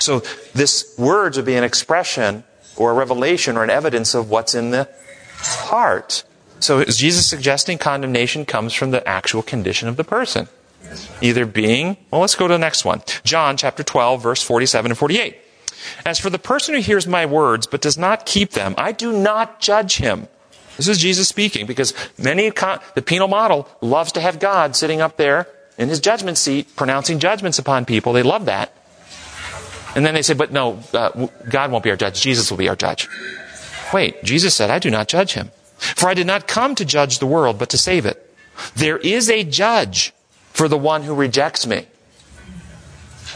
So this words would be an expression or a revelation or an evidence of what's in the heart. So is Jesus suggesting condemnation comes from the actual condition of the person? Either being, well, let's go to the next one. John chapter 12, verse 47 and 48. As for the person who hears my words but does not keep them, I do not judge him. This is Jesus speaking because many, con- the penal model loves to have God sitting up there in his judgment seat pronouncing judgments upon people. They love that. And then they say, but no, uh, God won't be our judge. Jesus will be our judge. Wait, Jesus said, I do not judge him. For I did not come to judge the world, but to save it. There is a judge for the one who rejects me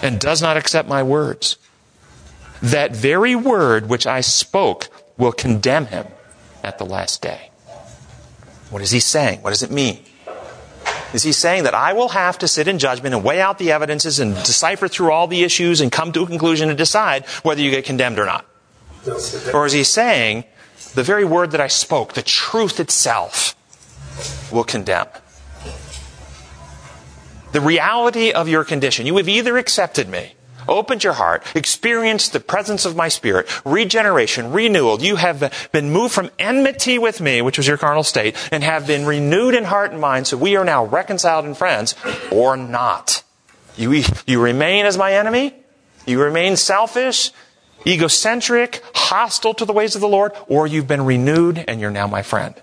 and does not accept my words. That very word which I spoke will condemn him at the last day. What is he saying? What does it mean? Is he saying that I will have to sit in judgment and weigh out the evidences and decipher through all the issues and come to a conclusion and decide whether you get condemned or not? Or is he saying the very word that I spoke, the truth itself, will condemn? The reality of your condition. You have either accepted me, opened your heart, experienced the presence of my spirit, regeneration, renewal. You have been moved from enmity with me, which was your carnal state, and have been renewed in heart and mind, so we are now reconciled and friends, or not. You, you remain as my enemy, you remain selfish, egocentric, hostile to the ways of the Lord, or you've been renewed and you're now my friend.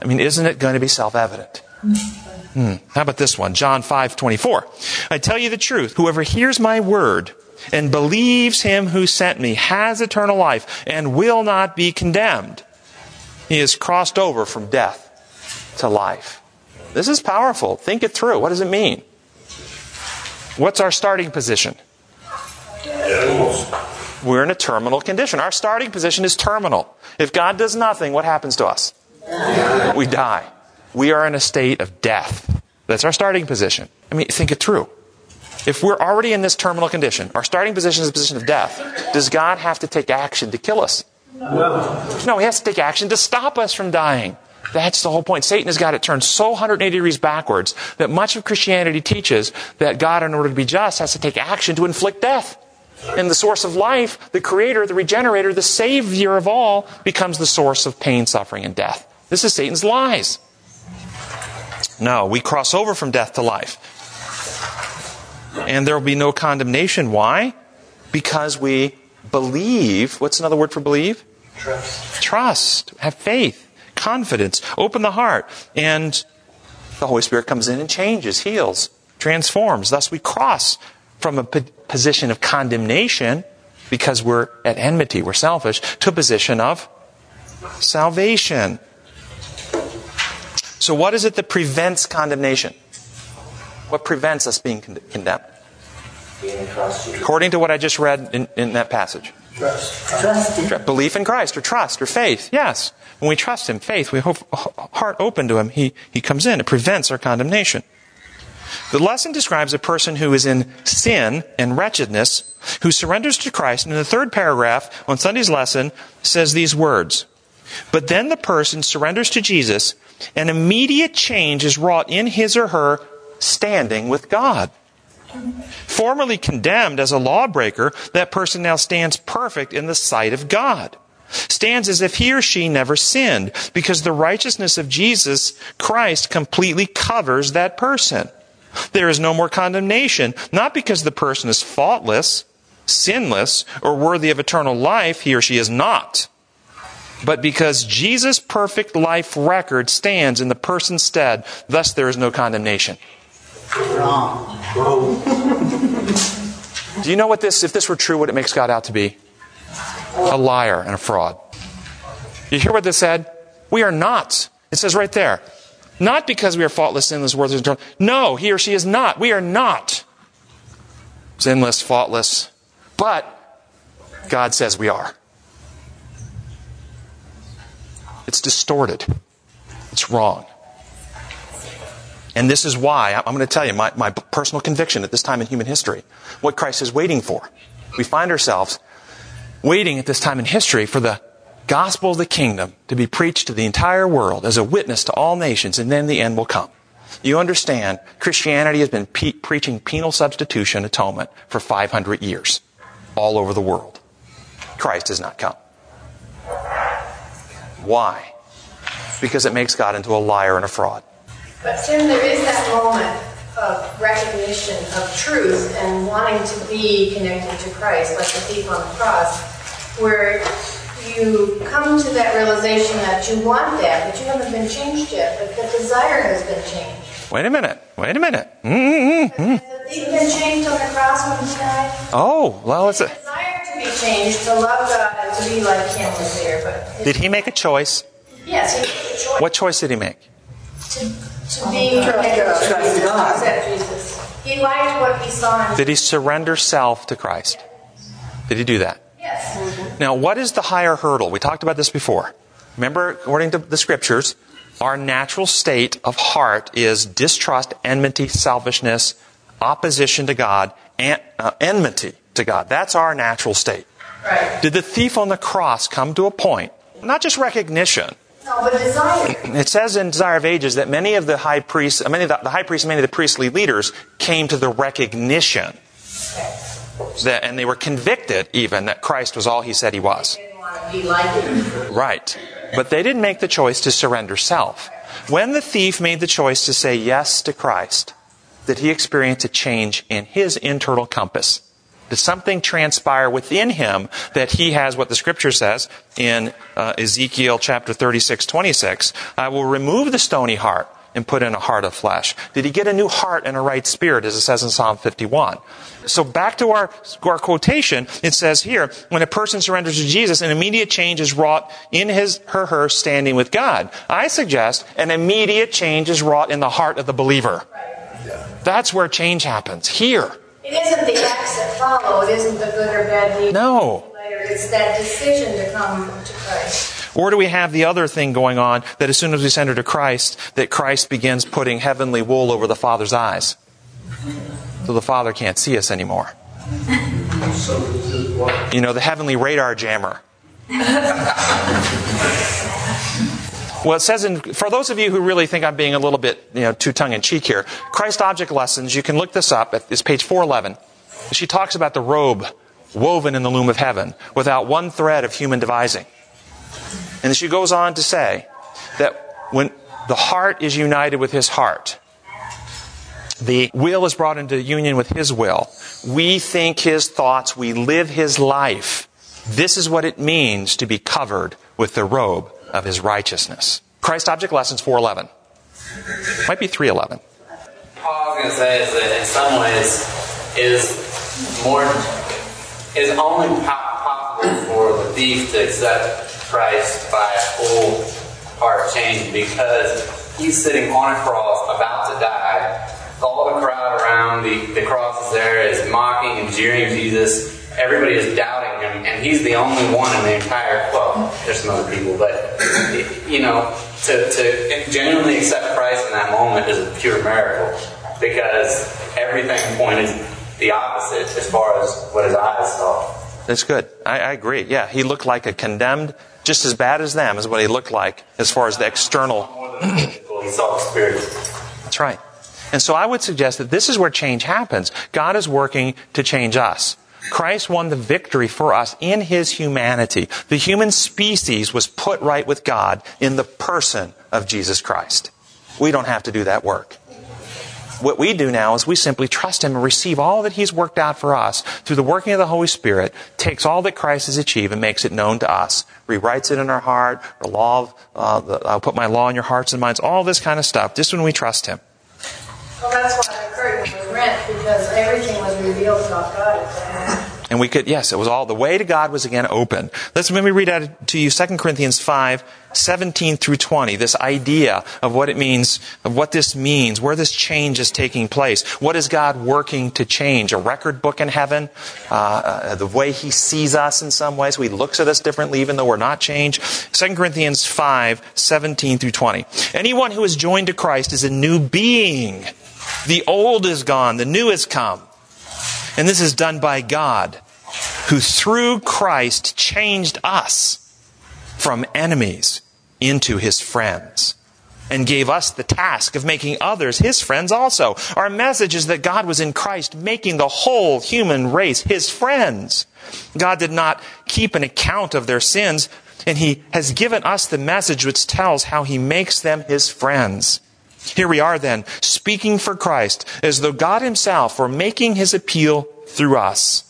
I mean, isn't it going to be self evident? Hmm. How about this one? John 5 24. I tell you the truth. Whoever hears my word and believes him who sent me has eternal life and will not be condemned. He has crossed over from death to life. This is powerful. Think it through. What does it mean? What's our starting position? We're in a terminal condition. Our starting position is terminal. If God does nothing, what happens to us? We die. We are in a state of death. That's our starting position. I mean, think it through. If we're already in this terminal condition, our starting position is a position of death, does God have to take action to kill us? No. No, he has to take action to stop us from dying. That's the whole point. Satan has got it turned so 180 degrees backwards that much of Christianity teaches that God, in order to be just, has to take action to inflict death. And the source of life, the creator, the regenerator, the savior of all, becomes the source of pain, suffering, and death. This is Satan's lies. No, we cross over from death to life. And there will be no condemnation. Why? Because we believe. What's another word for believe? Trust. Trust. Have faith. Confidence. Open the heart. And the Holy Spirit comes in and changes, heals, transforms. Thus we cross from a position of condemnation because we're at enmity, we're selfish, to a position of salvation. So, what is it that prevents condemnation? What prevents us being con- condemned? According to what I just read in, in that passage. Trust. trust. Belief in Christ or trust or faith. Yes. When we trust Him, faith, we have heart open to Him, He, he comes in. It prevents our condemnation. The lesson describes a person who is in sin and wretchedness, who surrenders to Christ. And in the third paragraph on Sunday's lesson says these words. But then the person surrenders to Jesus, and immediate change is wrought in his or her standing with God. Formerly condemned as a lawbreaker, that person now stands perfect in the sight of God. Stands as if he or she never sinned, because the righteousness of Jesus Christ completely covers that person. There is no more condemnation, not because the person is faultless, sinless, or worthy of eternal life, he or she is not, but because Jesus' perfect life record stands in the person's stead, thus there is no condemnation. Do you know what this, if this were true, what it makes God out to be? A liar and a fraud. You hear what this said? We are not. It says right there. Not because we are faultless, sinless, worthless, eternal. No, he or she is not. We are not sinless, faultless. But God says we are. It's distorted. It's wrong. And this is why, I'm going to tell you my, my personal conviction at this time in human history, what Christ is waiting for. We find ourselves waiting at this time in history for the gospel of the kingdom to be preached to the entire world as a witness to all nations, and then the end will come. You understand, Christianity has been pe- preaching penal substitution atonement for 500 years all over the world. Christ has not come. Why? Because it makes God into a liar and a fraud. But Tim, there is that moment of recognition of truth and wanting to be connected to Christ, like the thief on the cross, where you come to that realization that you want that, but you haven't been changed yet, but the desire has been changed. Wait a minute. Wait a minute. Mm-hmm. Has the been changed on the cross when he died? Oh, well, it's a. Desire to be changed, to love God, and to be like Him was there, but Did he make a choice? Yes, he made a choice What choice did he make? to, to be connected to Jesus, to accept Jesus. He liked what he saw in Did he surrender self to Christ? Did he do that? Yes. Now, what is the higher hurdle? We talked about this before. Remember, according to the scriptures, our natural state of heart is distrust, enmity, selfishness, opposition to God, and, uh, enmity to God. That's our natural state. Right. Did the thief on the cross come to a point, not just recognition, No, but desire. it says in Desire of Ages that many of the high priests, many of the, the high priests, many of the priestly leaders came to the recognition that, and they were convicted even that Christ was all he said he was. Right. But they didn't make the choice to surrender self. When the thief made the choice to say yes to Christ, did he experience a change in his internal compass? Did something transpire within him that he has what the scripture says in uh, Ezekiel chapter 36, 26? I will remove the stony heart and put in a heart of flesh. Did he get a new heart and a right spirit, as it says in Psalm 51? So back to our, our quotation, it says here, when a person surrenders to Jesus, an immediate change is wrought in his, her, her standing with God. I suggest an immediate change is wrought in the heart of the believer. That's where change happens. Here. It isn't the acts that follow. It isn't the good or bad deeds. No. Later, it's that decision to come to Christ. Or do we have the other thing going on that as soon as we surrender to Christ, that Christ begins putting heavenly wool over the Father's eyes? So the Father can't see us anymore. You know, the heavenly radar jammer. Well, it says in, for those of you who really think I'm being a little bit, you know, too tongue in cheek here, Christ Object Lessons, you can look this up. It's page 411. She talks about the robe woven in the loom of heaven without one thread of human devising. And she goes on to say that when the heart is united with his heart, the will is brought into union with his will. We think his thoughts, we live his life. This is what it means to be covered with the robe of his righteousness. Christ Object Lessons 411. Might be 311. All I was going to say is that in some ways is more is only po- possible for the thief to accept Christ by a full heart change because he's sitting on a cross about to die. All the crowd around the, the cross is there is mocking and jeering Jesus. Everybody is doubting him, and he's the only one in the entire. Well, there's some other people, but you know, to, to genuinely accept Christ in that moment is a pure miracle because everything pointed the opposite as far as what his eyes saw. That's good. I, I agree. Yeah, he looked like a condemned, just as bad as them, is what he looked like as far as the external. That's right. And so I would suggest that this is where change happens. God is working to change us. Christ won the victory for us in his humanity. The human species was put right with God in the person of Jesus Christ. We don't have to do that work. What we do now is we simply trust Him and receive all that He's worked out for us through the working of the Holy Spirit, takes all that Christ has achieved and makes it known to us, rewrites it in our heart, the law of, uh, the, I'll put my law in your hearts and minds, all this kind of stuff, just when we trust Him. Well, that's why the curtain was rent because everything was revealed about God. And we could, yes, it was all, the way to God was again open. Let's, let me read out to you 2 Corinthians 5, 17 through 20. This idea of what it means, of what this means, where this change is taking place. What is God working to change? A record book in heaven? Uh, uh, the way He sees us in some ways. He looks at us differently even though we're not changed. 2 Corinthians 5, 17 through 20. Anyone who is joined to Christ is a new being. The old is gone, the new has come. And this is done by God, who through Christ changed us from enemies into his friends and gave us the task of making others his friends also. Our message is that God was in Christ making the whole human race his friends. God did not keep an account of their sins, and he has given us the message which tells how he makes them his friends. Here we are then, speaking for Christ, as though God Himself were making His appeal through us.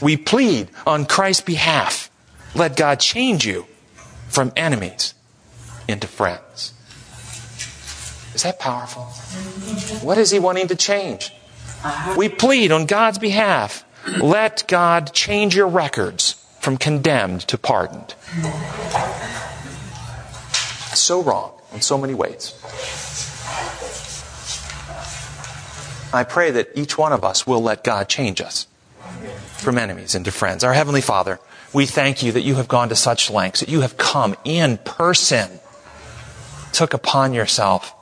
We plead on Christ's behalf. Let God change you from enemies into friends. Is that powerful? What is He wanting to change? We plead on God's behalf. Let God change your records from condemned to pardoned. so wrong in so many ways. I pray that each one of us will let God change us from enemies into friends. Our Heavenly Father, we thank you that you have gone to such lengths, that you have come in person, took upon yourself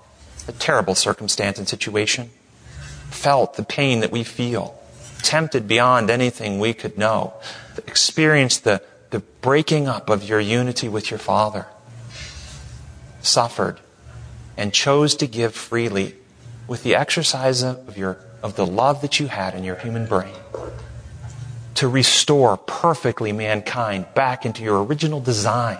a terrible circumstance and situation, felt the pain that we feel, tempted beyond anything we could know, experienced the, the breaking up of your unity with your Father, suffered, and chose to give freely with the exercise of, your, of the love that you had in your human brain to restore perfectly mankind back into your original design.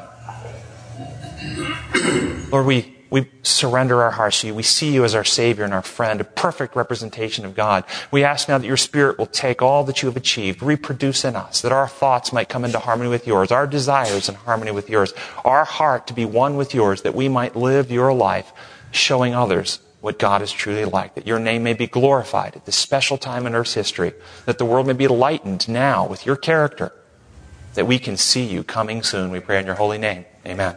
Lord, we, we surrender our hearts to you. We see you as our Savior and our friend, a perfect representation of God. We ask now that your Spirit will take all that you have achieved, reproduce in us, that our thoughts might come into harmony with yours, our desires in harmony with yours, our heart to be one with yours, that we might live your life showing others what God is truly like, that your name may be glorified at this special time in Earth's history, that the world may be lightened now with your character, that we can see you coming soon. We pray in your holy name. Amen.